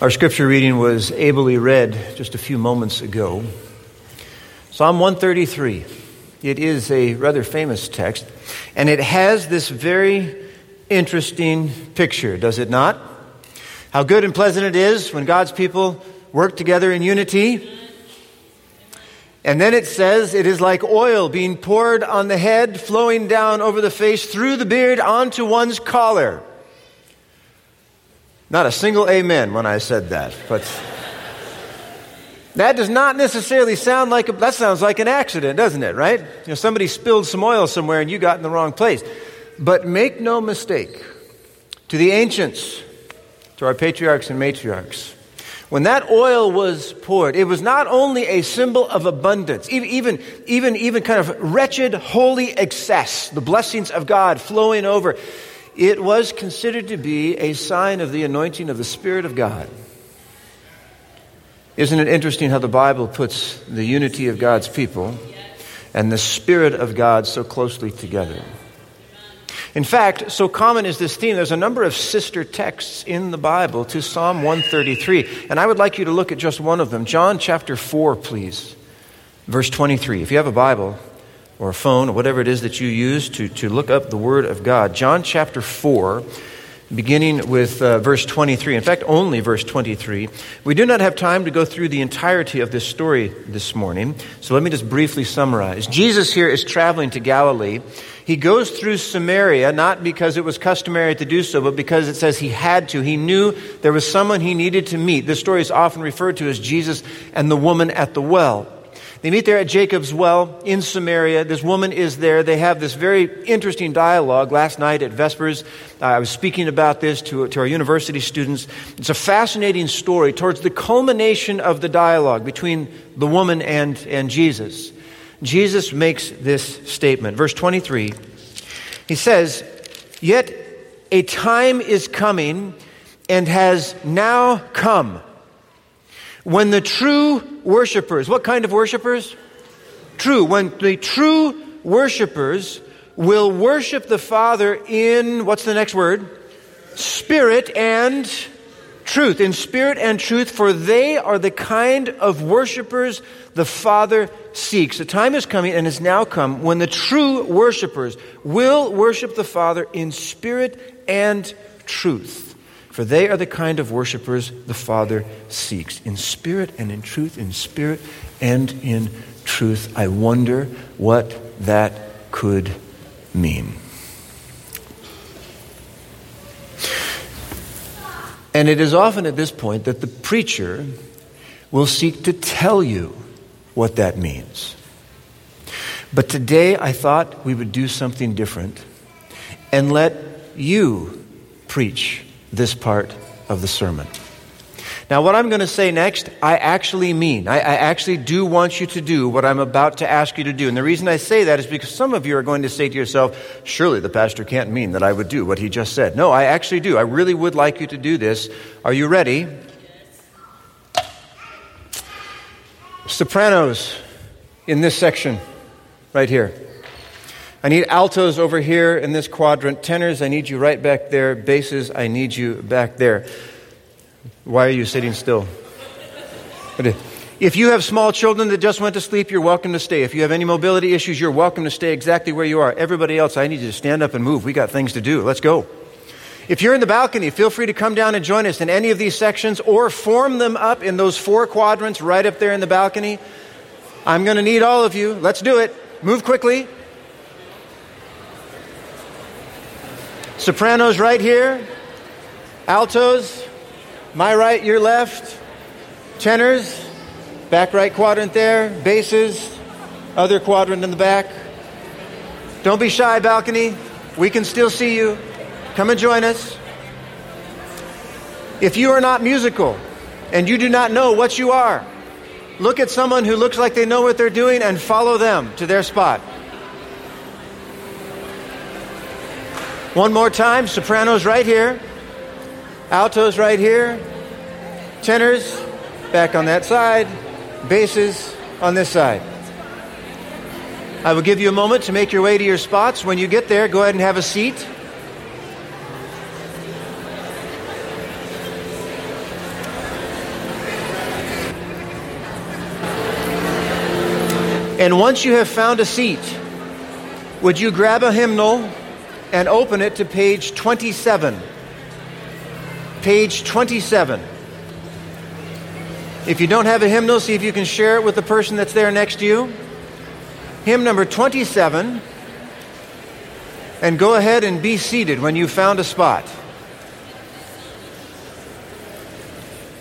Our scripture reading was ably read just a few moments ago. Psalm 133. It is a rather famous text, and it has this very interesting picture, does it not? How good and pleasant it is when God's people work together in unity. And then it says it is like oil being poured on the head, flowing down over the face, through the beard, onto one's collar. Not a single amen when I said that, but that does not necessarily sound like a, that sounds like an accident, doesn't it? Right? You know, somebody spilled some oil somewhere and you got in the wrong place. But make no mistake, to the ancients, to our patriarchs and matriarchs, when that oil was poured, it was not only a symbol of abundance, even, even, even kind of wretched, holy excess, the blessings of God flowing over it was considered to be a sign of the anointing of the Spirit of God. Isn't it interesting how the Bible puts the unity of God's people and the Spirit of God so closely together? In fact, so common is this theme, there's a number of sister texts in the Bible to Psalm 133. And I would like you to look at just one of them. John chapter 4, please, verse 23. If you have a Bible, or a phone or whatever it is that you use to, to look up the Word of God. John chapter 4, beginning with uh, verse 23. In fact, only verse 23. We do not have time to go through the entirety of this story this morning, so let me just briefly summarize. Jesus here is traveling to Galilee. He goes through Samaria, not because it was customary to do so, but because it says he had to. He knew there was someone he needed to meet. This story is often referred to as Jesus and the woman at the well. They meet there at Jacob's well in Samaria. This woman is there. They have this very interesting dialogue. Last night at Vespers, I was speaking about this to, to our university students. It's a fascinating story towards the culmination of the dialogue between the woman and, and Jesus. Jesus makes this statement. Verse 23, he says, Yet a time is coming and has now come when the true worshipers, what kind of worshipers? True. When the true worshipers will worship the Father in, what's the next word? Spirit and truth. In spirit and truth, for they are the kind of worshipers the Father seeks. The time is coming and has now come when the true worshipers will worship the Father in spirit and truth. For they are the kind of worshipers the Father seeks, in spirit and in truth, in spirit and in truth. I wonder what that could mean. And it is often at this point that the preacher will seek to tell you what that means. But today I thought we would do something different and let you preach this part of the sermon. Now, what I'm going to say next, I actually mean. I, I, actually do want you to do what I'm about to ask you to do. And the reason I say that is because some of you are going to say to yourself, surely the pastor can't mean that I would do what he just said. No, I actually do. I really would like you to do this. Are you ready? Sopranos in this section right here. I need altos over here in this quadrant. Tenors, I need you right back there. Basses, I need you back there. Why are you sitting still? If you have small children that just went to sleep, you're welcome to stay. If you have any mobility issues, you're welcome to stay exactly where you are. Everybody else, I need you to stand up and move. We got things to do. Let's go. If you're in the balcony, feel free to come down and join us in any of these sections or form them up in those four quadrants right up there in the balcony. I'm going to need all of you. Let's do it. Move quickly. Sopranos right here. Altos, my right, your left. Tenors, back right quadrant there. Basses, other quadrant in the back. Don't be shy, balcony. We can still see you. Come and join us. If you are not musical and you do not know what you are, look at someone who looks like they know what they're doing and follow them to their spot. One more time, sopranos right here, altos right here, tenors back on that side, basses on this side. I will give you a moment to make your way to your spots. When you get there, go ahead and have a seat. And once you have found a seat, would you grab a hymnal and open it to page 27? Page 27. If you don't have a hymnal, see if you can share it with the person that's there next to you. Hymn number 27. And go ahead and be seated when you've found a spot.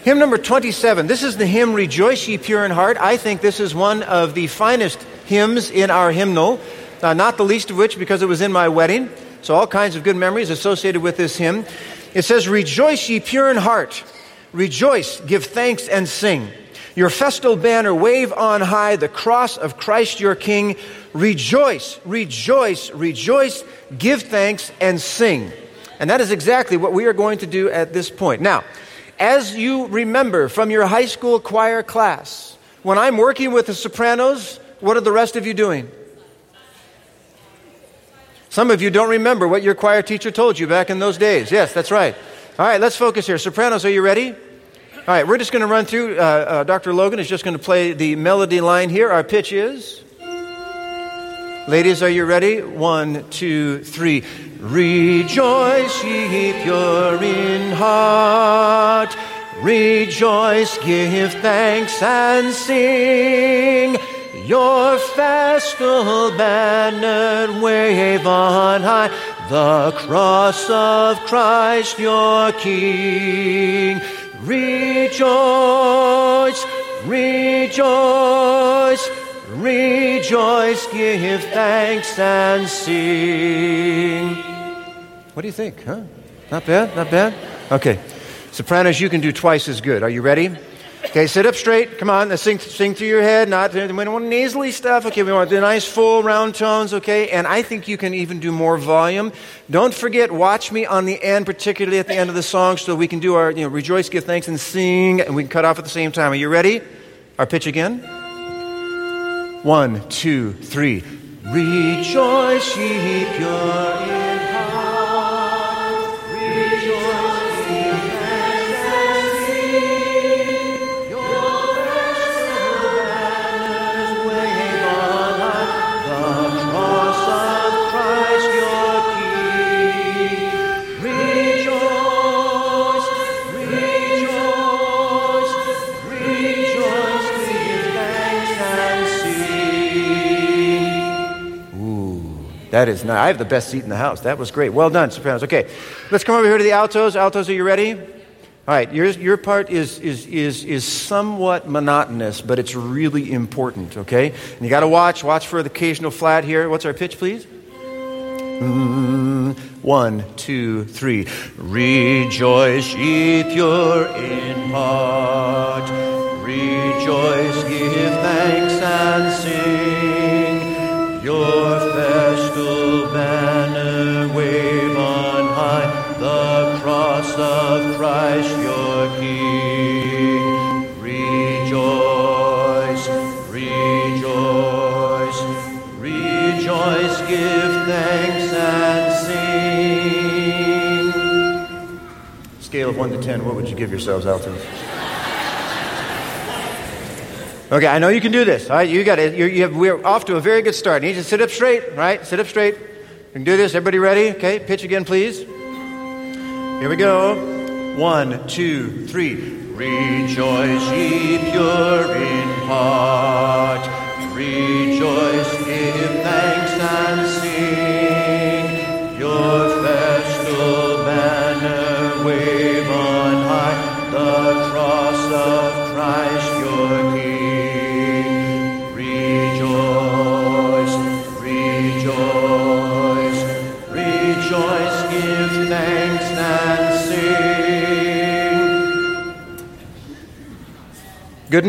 Hymn number 27. This is the hymn Rejoice Ye Pure in Heart. I think this is one of the finest hymns in our hymnal, uh, not the least of which because it was in my wedding. So, all kinds of good memories associated with this hymn. It says, Rejoice ye pure in heart. Rejoice, give thanks, and sing. Your festal banner wave on high, the cross of Christ your King. Rejoice, rejoice, rejoice, give thanks, and sing. And that is exactly what we are going to do at this point. Now, as you remember from your high school choir class, when I'm working with the sopranos, what are the rest of you doing? Some of you don't remember what your choir teacher told you back in those days. Yes, that's right. All right, let's focus here. Sopranos, are you ready? All right, we're just going to run through. Uh, uh, Dr. Logan is just going to play the melody line here. Our pitch is. Ladies, are you ready? One, two, three. Rejoice, ye pure in heart. Rejoice, give thanks and sing. Your festal banner wave on high, the cross of Christ your King. Rejoice, rejoice, rejoice, give thanks and sing. What do you think, huh? Not bad, not bad? Okay. Sopranos, you can do twice as good. Are you ready? Okay, sit up straight. Come on, let's sing, sing through your head. Not we don't want nasally stuff. Okay, we want the nice full round tones. Okay, and I think you can even do more volume. Don't forget, watch me on the end, particularly at the end of the song, so we can do our you know rejoice, give thanks, and sing, and we can cut off at the same time. Are you ready? Our pitch again. One, two, three. Rejoice, ye pure. That is nice. I have the best seat in the house. That was great. Well done, sopranos. Okay, let's come over here to the altos. Altos, are you ready? All right, your, your part is, is, is, is somewhat monotonous, but it's really important, okay? And you got to watch. Watch for the occasional flat here. What's our pitch, please? Mm, one, two, three. Rejoice, ye pure in heart. Rejoice, give thanks and sing. Your festal banner wave on high, the cross of Christ your King. Rejoice, rejoice, rejoice, give thanks and sing. Scale of 1 to 10, what would you give yourselves, Alton? Okay, I know you can do this. All right, you got it. You you have, we're off to a very good start. You need to sit up straight, right? Sit up straight. You can do this. Everybody ready? Okay, pitch again, please. Here we go. One, two, three. Rejoice, ye pure in heart. Rejoice, give thanks and sing.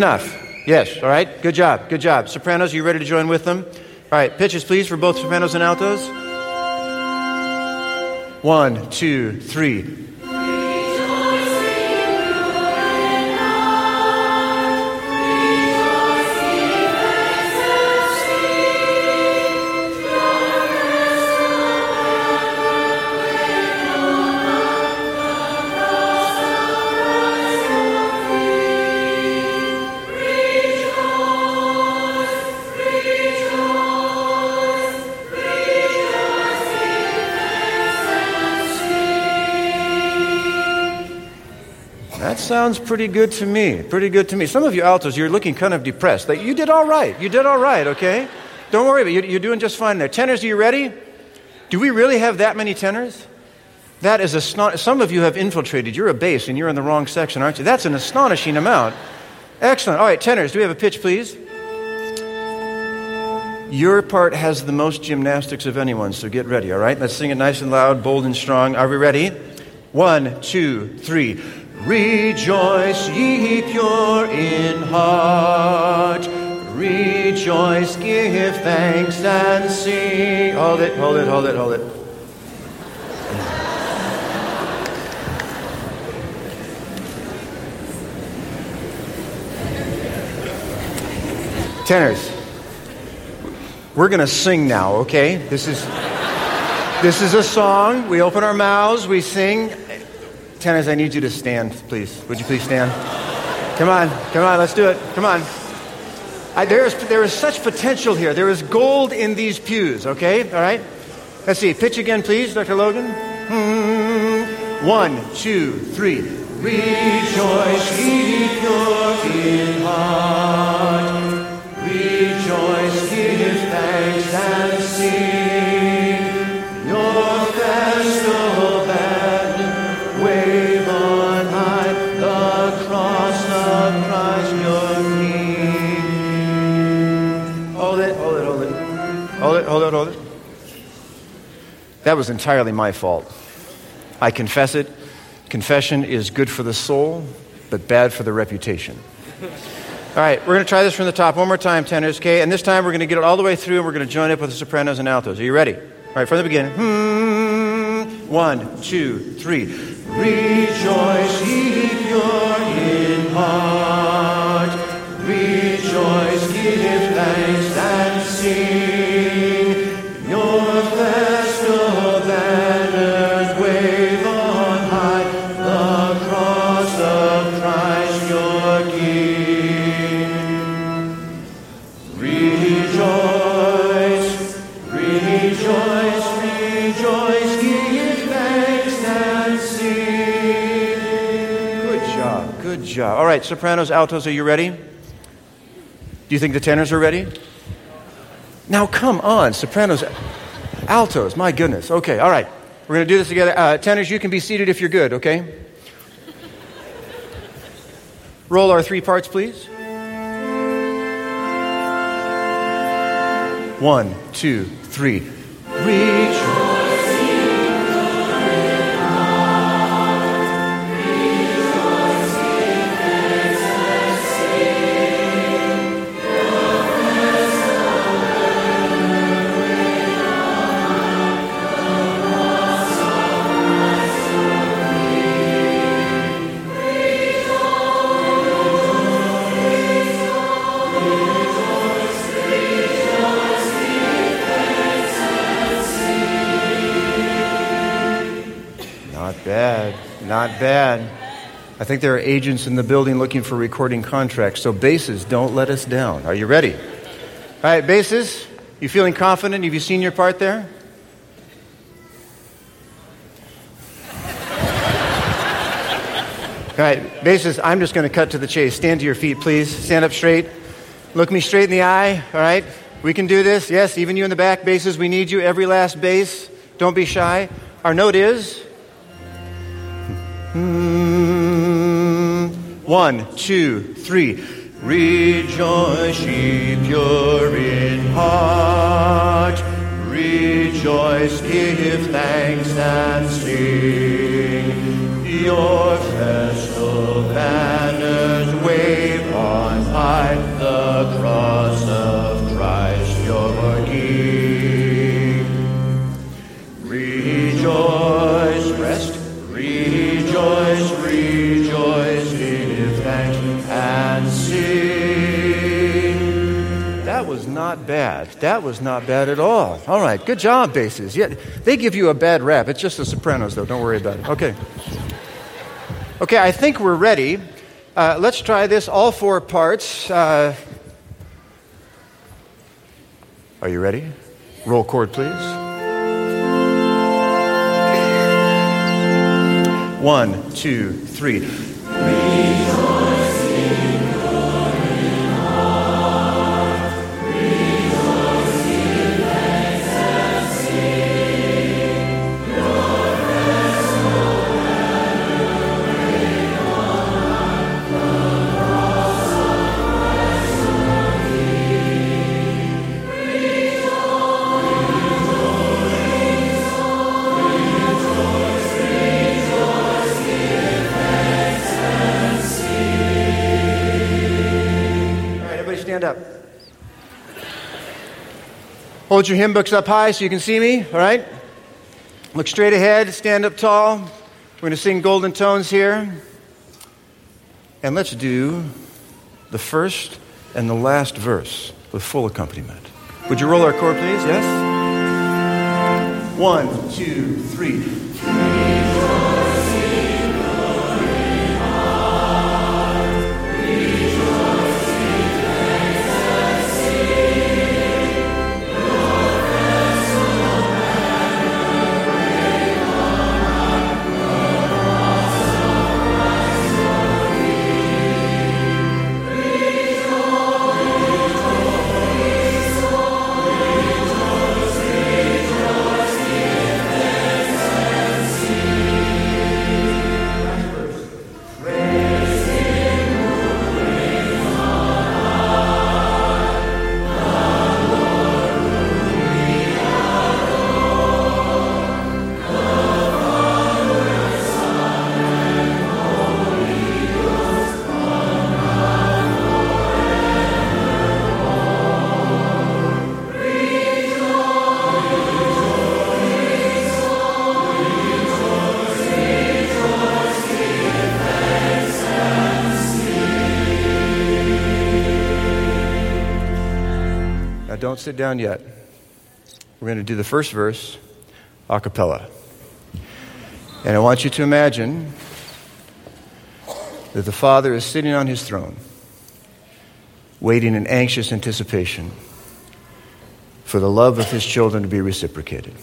Enough. Yes, all right. Good job. Good job. Sopranos, you ready to join with them? All right, pitches, please, for both sopranos and altos. One, two, three. That sounds pretty good to me. Pretty good to me. Some of you altos, you're looking kind of depressed. You did all right. You did all right, okay? Don't worry about it. You're doing just fine there. Tenors, are you ready? Do we really have that many tenors? That is a some of you have infiltrated. You're a bass and you're in the wrong section, aren't you? That's an astonishing amount. Excellent. All right, tenors, do we have a pitch, please? Your part has the most gymnastics of anyone, so get ready, all right? Let's sing it nice and loud, bold and strong. Are we ready? One, two, three. Rejoice, ye pure in heart. Rejoice, give thanks and sing. Hold it, hold it, hold it, hold it. Tenors, we're going to sing now, okay? This is this is a song. We open our mouths, we sing. Tenors, I need you to stand, please. Would you please stand? Come on, come on, let's do it. Come on. I, there, is, there is such potential here. There is gold in these pews, okay? All right? Let's see. Pitch again, please, Dr. Logan. Hmm. One, two, three. Rejoice, ye pure in heart. That was entirely my fault. I confess it. Confession is good for the soul, but bad for the reputation. All right, we're going to try this from the top one more time, tenors, okay? And this time we're going to get it all the way through and we're going to join up with the sopranos and altos. Are you ready? All right, from the beginning. Hmm. One, two, three. Rejoice, ye pure in heart. Right, sopranos, altos, are you ready? Do you think the tenors are ready? Now, come on, sopranos, altos, my goodness. Okay, all right. We're going to do this together. Uh, tenors, you can be seated if you're good, okay? Roll our three parts, please. One, two, three. Rejoice. Think there are agents in the building looking for recording contracts, so basses, don't let us down. Are you ready? All right, basses, you feeling confident? Have you seen your part there? All right, basses, I'm just going to cut to the chase. Stand to your feet, please. Stand up straight. Look me straight in the eye, all right? We can do this. Yes, even you in the back, basses, we need you. Every last bass. Don't be shy. Our note is. Hmm. One, two, three. Rejoice, ye pure in heart. Rejoice, give thanks and sing. Your not bad. That was not bad at all. All right, good job, basses. Yeah, they give you a bad rap. It's just the sopranos, though. Don't worry about it. Okay. Okay, I think we're ready. Uh, let's try this, all four parts. Uh, are you ready? Roll chord, please. One, two, three. Hold your hymn books up high so you can see me, all right? Look straight ahead, stand up tall. We're going to sing golden tones here. And let's do the first and the last verse with full accompaniment. Would you roll our chord, please? Yes? One, two, three. Don't sit down yet. We're going to do the first verse a cappella. And I want you to imagine that the Father is sitting on his throne, waiting in anxious anticipation for the love of his children to be reciprocated.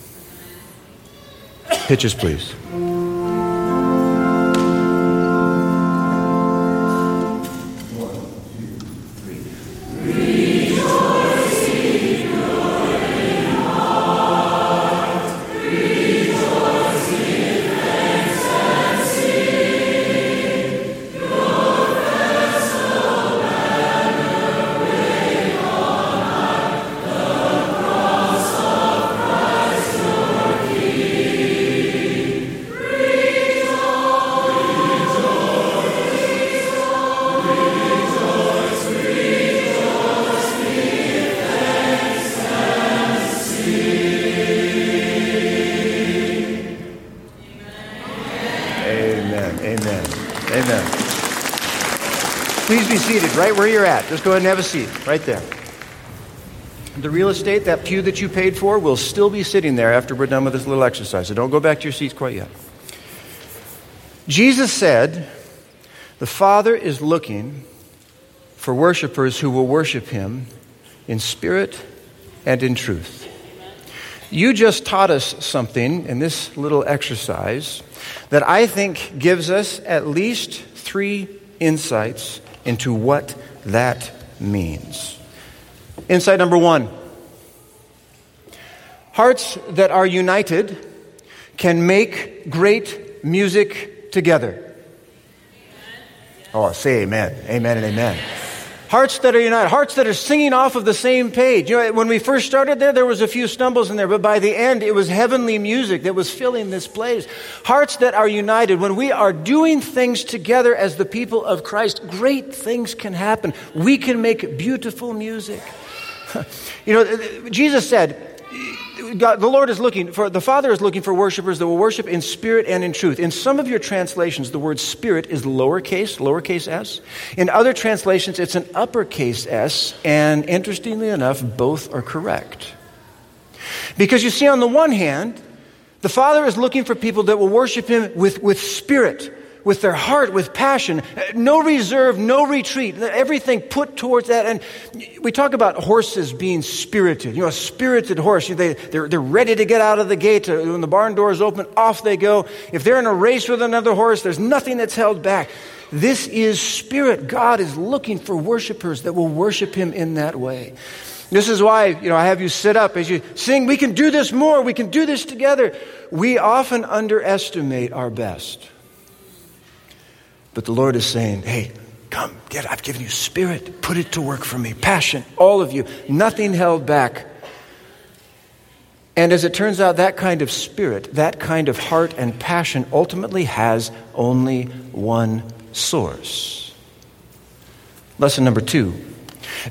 Pitches, please. Please be seated right where you're at. Just go ahead and have a seat right there. The real estate, that pew that you paid for, will still be sitting there after we're done with this little exercise. So don't go back to your seats quite yet. Jesus said, The Father is looking for worshipers who will worship Him in spirit and in truth. You just taught us something in this little exercise that I think gives us at least three insights into what that means. Insight number one hearts that are united can make great music together. Oh, say amen. Amen and amen. Hearts that are united, hearts that are singing off of the same page. You know, when we first started there, there was a few stumbles in there, but by the end, it was heavenly music that was filling this place. Hearts that are united. When we are doing things together as the people of Christ, great things can happen. We can make beautiful music. You know, Jesus said, God, the Lord is looking for, the Father is looking for worshipers that will worship in spirit and in truth. In some of your translations, the word spirit is lowercase, lowercase s. In other translations, it's an uppercase s, and interestingly enough, both are correct. Because you see, on the one hand, the Father is looking for people that will worship Him with, with spirit, with their heart, with passion, no reserve, no retreat, everything put towards that. And we talk about horses being spirited. You know, a spirited horse, they, they're, they're ready to get out of the gate. Uh, when the barn doors open, off they go. If they're in a race with another horse, there's nothing that's held back. This is spirit. God is looking for worshipers that will worship Him in that way. This is why, you know, I have you sit up as you sing, we can do this more, we can do this together. We often underestimate our best. But the Lord is saying, hey, come, get, I've given you spirit, put it to work for me, passion, all of you, nothing held back. And as it turns out, that kind of spirit, that kind of heart and passion ultimately has only one source. Lesson number two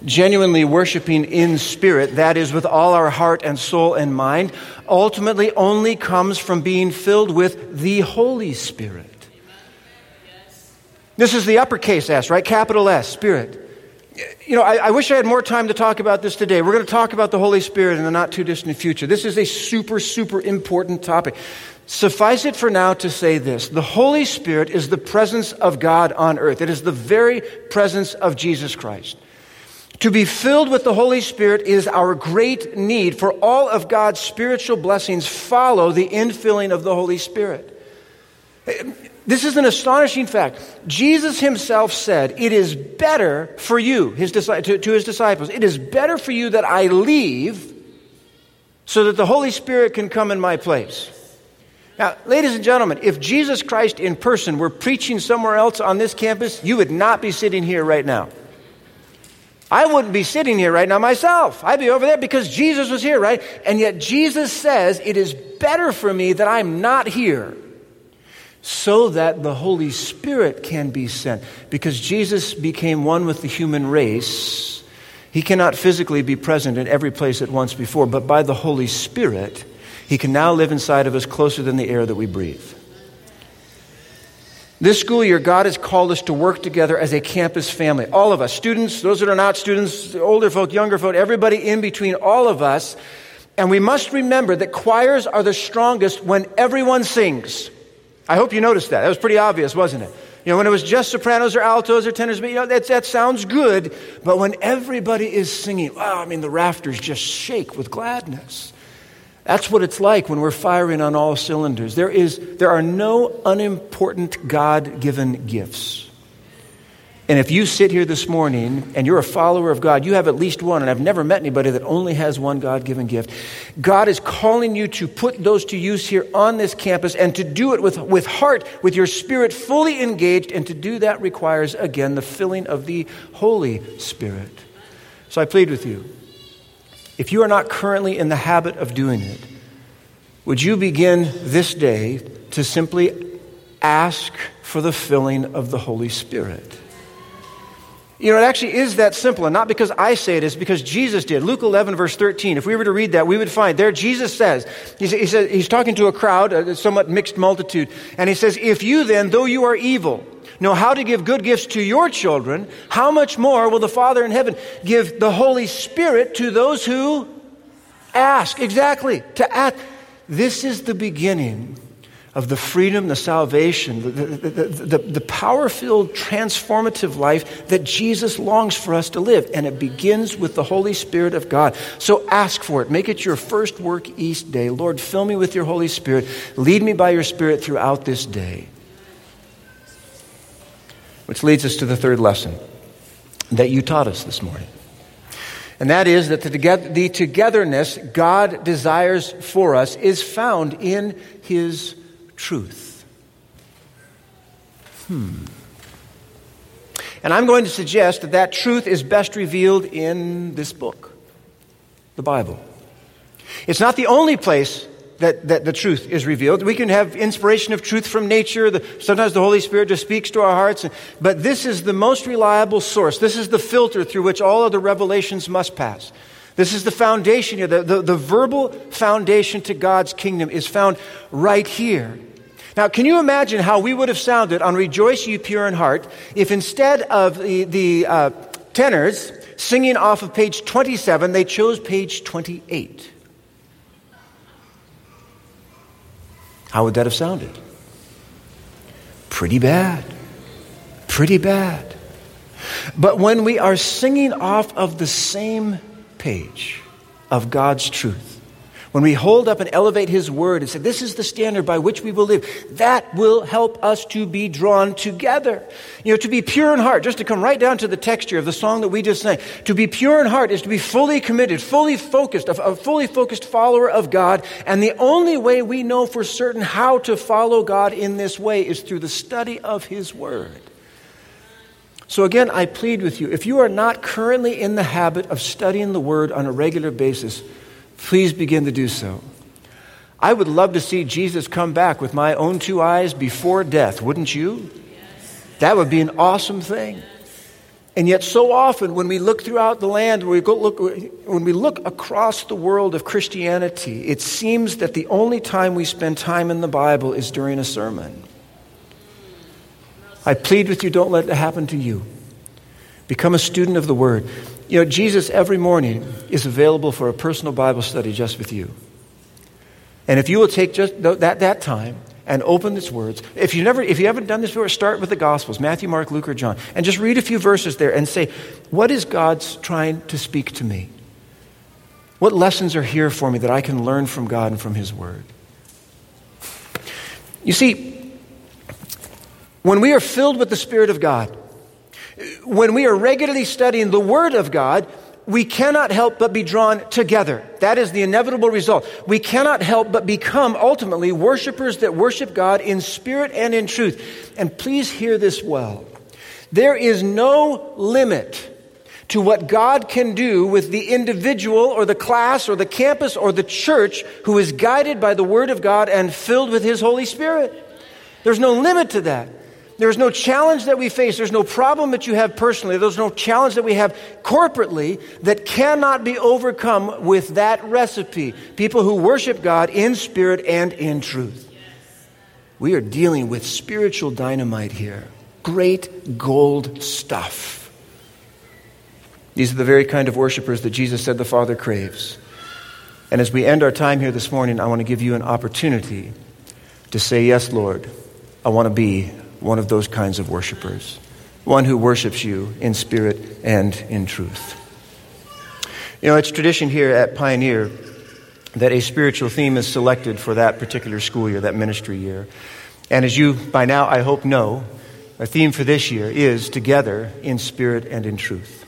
genuinely worshiping in spirit, that is, with all our heart and soul and mind, ultimately only comes from being filled with the Holy Spirit. This is the uppercase S, right? Capital S, Spirit. You know, I, I, wish I had more time to talk about this today. We're going to talk about the Holy Spirit in the not too distant future. This is a super, super important topic. Suffice it for now to say this the Holy Spirit is the presence of God on earth, it is the very presence of Jesus Christ. To be filled with the Holy Spirit is our great need, for all of God's spiritual blessings follow the infilling of the Holy Spirit. This is an astonishing fact. Jesus himself said, It is better for you, his, to, to his disciples, it is better for you that I leave so that the Holy Spirit can come in my place. Now, ladies and gentlemen, if Jesus Christ in person were preaching somewhere else on this campus, you would not be sitting here right now. I wouldn't be sitting here right now myself. I'd be over there because Jesus was here, right? And yet Jesus says, It is better for me that I'm not here so that the Holy Spirit can be sent. Because Jesus became one with the human race, he cannot physically be present in every place at once before, but by the Holy Spirit, he can now live inside of us closer than the air that we breathe. This school year, God has called us to work together as a campus family. All of us, students, those that are not students, older folk, younger folk, everybody in between, all of us. And we must remember that choirs are the strongest when everyone sings. I hope you noticed that. That was pretty obvious, wasn't it? You know, when it was just sopranos or altos or tenors, but you know, that, that sounds good. But when everybody is singing, wow, I mean, the rafters just shake with gladness. That's what it's like when we're firing on all cylinders. There, is, there are no unimportant God given gifts. And if you sit here this morning and you're a follower of God, you have at least one, and I've never met anybody that only has one God given gift. God is calling you to put those to use here on this campus and to do it with, with heart, with your spirit fully engaged, and to do that requires, again, the filling of the Holy Spirit. So I plead with you if you are not currently in the habit of doing it, would you begin this day to simply ask for the filling of the Holy Spirit? You know, it actually is that simple, and not because I say it, it's because Jesus did. Luke 11, verse 13, if we were to read that, we would find there Jesus says, he, says, he's talking to a crowd, a somewhat mixed multitude, and he says, If you then, though you are evil, know how to give good gifts to your children, how much more will the Father in heaven give the Holy Spirit to those who ask? Exactly, to ask. This is the beginning of the freedom, the salvation, the, the, the, power filled, transformative life that Jesus longs for us to live. And it begins with the Holy Spirit of God. So ask for it. Make it your first work each day. Lord, fill me with your Holy Spirit. Lead me by your Spirit throughout this day. Which leads us to the third lesson that you taught us this morning. And that is that the togetherness God desires for us is found in His truth. Hmm. And I'm going to suggest that that truth is best revealed in this book, the Bible. It's not the only place that, that the truth is revealed. We can have inspiration of truth from nature. The, sometimes the Holy Spirit just speaks to our hearts. But this is the most reliable source. This is the filter through which all other revelations must pass. This is the foundation here. The, the, the verbal foundation to God's kingdom is found right here. Now, can you imagine how we would have sounded on Rejoice Ye Pure in Heart if instead of the, the uh, tenors singing off of page 27, they chose page 28? How would that have sounded? Pretty bad. Pretty bad. But when we are singing off of the same page of God's truth, when we hold up and elevate His Word and say, This is the standard by which we will live, that will help us to be drawn together. You know, to be pure in heart, just to come right down to the texture of the song that we just sang. To be pure in heart is to be fully committed, fully focused, a, fully focused follower of God. And the only way we know for certain how to follow God in this way is through the study of His Word. So, again, I plead with you if you are not currently in the habit of studying the Word on a regular basis, please begin to do so. I would love to see Jesus come back with my own two eyes before death, wouldn't you? That would be an awesome thing. And yet, so often when we look throughout the land, when we, look, when we look across the world of Christianity, it seems that the only time we spend time in the Bible is during a sermon. I plead with you, don't let it happen to you. Become a student of the Word. You know, Jesus every morning is available for a personal Bible study just with you. And if you will take just that, that time and open these words, if you never, if you haven't done this before, start with the Gospels, Matthew, Mark, Luke, or John, and just read a few verses there and say, what is God's trying to speak to me? What lessons are here for me that I can learn from God and from His Word? You see, when we are filled with the Spirit of God, when we are regularly studying the Word of God, we cannot help but be drawn together. That is the inevitable result. We cannot help but become ultimately worshipers that worship God in spirit and in truth. And please hear this well. There is no limit to what God can do with the individual or the class or the campus or the church who is guided by the Word of God and filled with His Holy Spirit. There's no limit to that. There's no challenge that we face. There's no problem that you have personally. There's no challenge that we have corporately that cannot be overcome with that recipe. People who worship God in spirit and in truth. We are dealing with spiritual dynamite here. Great gold stuff. These are the very kind of worshipers that Jesus said the Father craves. And as we end our time here this morning, I want to give you an opportunity to say, Yes, Lord, I want to be one of those kinds of worshipers, one who worships you in spirit and in truth. You know, it's tradition here at Pioneer that a spiritual theme is selected for that particular school year, that ministry year. And as you by now, I hope, know, a theme for this year is Together in Spirit and in Truth.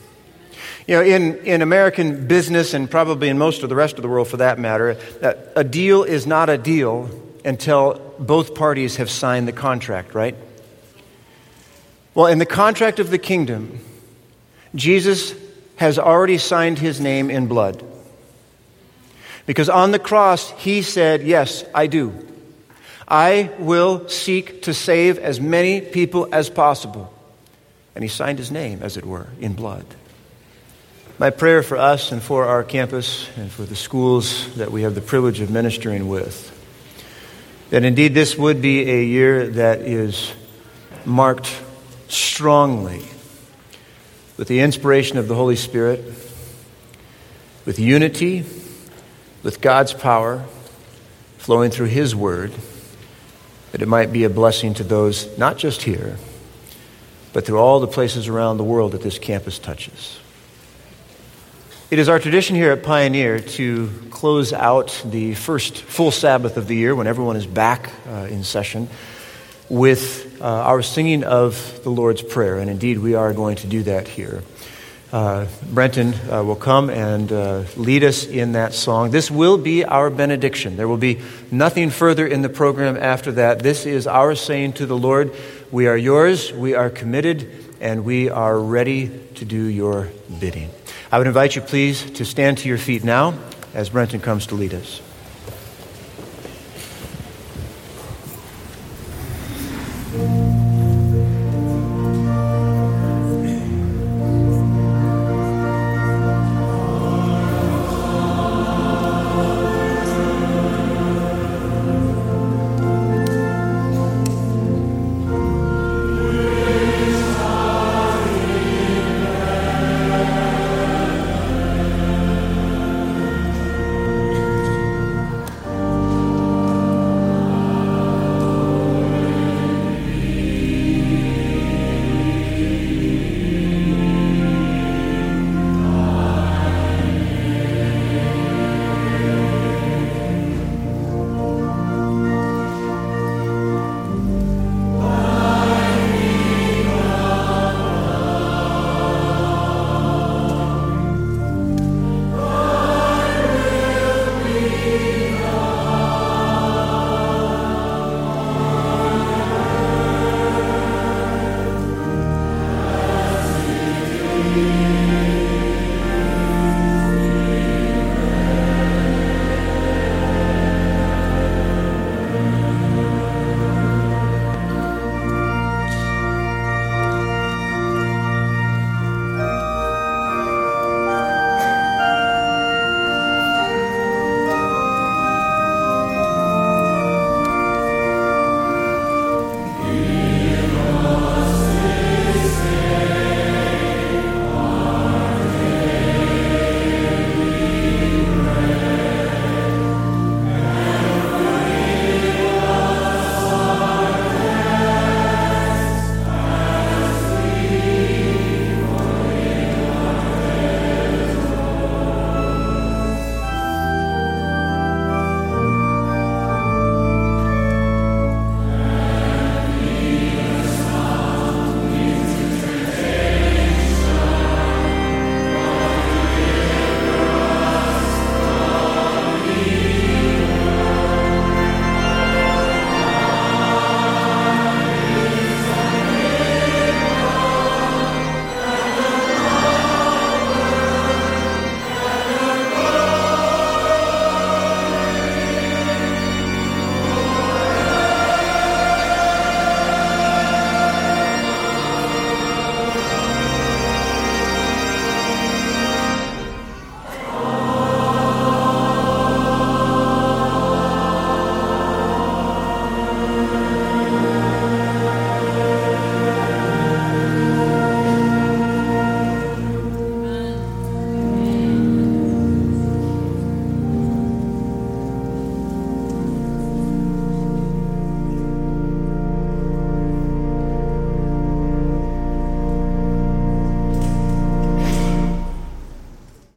You know, in, in American business and probably in most of the rest of the world for that matter, a deal is not a deal until both parties have signed the contract, right? Well, in the contract of the kingdom, Jesus has already signed his name in blood. Because on the cross, he said, Yes, I do. I will seek to save as many people as possible. And he signed his name, as it were, in blood. My prayer for us and for our campus and for the schools that we have the privilege of ministering with, that indeed this would be a year that is marked strongly with the inspiration of the Holy Spirit, with unity, with God's power flowing through His Word, that it might be a blessing to those not just here, but through all the places around the world that this campus touches. It is our tradition here at Pioneer to close out the first full Sabbath of the year when everyone is back uh, in session with uh, our singing of the Lord's Prayer. And indeed, we are going to do that here. Uh, Brenton uh, will come and uh, lead us in that song. This will be our benediction. There will be nothing further in the program after that. This is our saying to the Lord, We are yours, we are committed, and we are ready to do your bidding. I would invite you, please, to stand to your feet now as Brenton comes to lead us.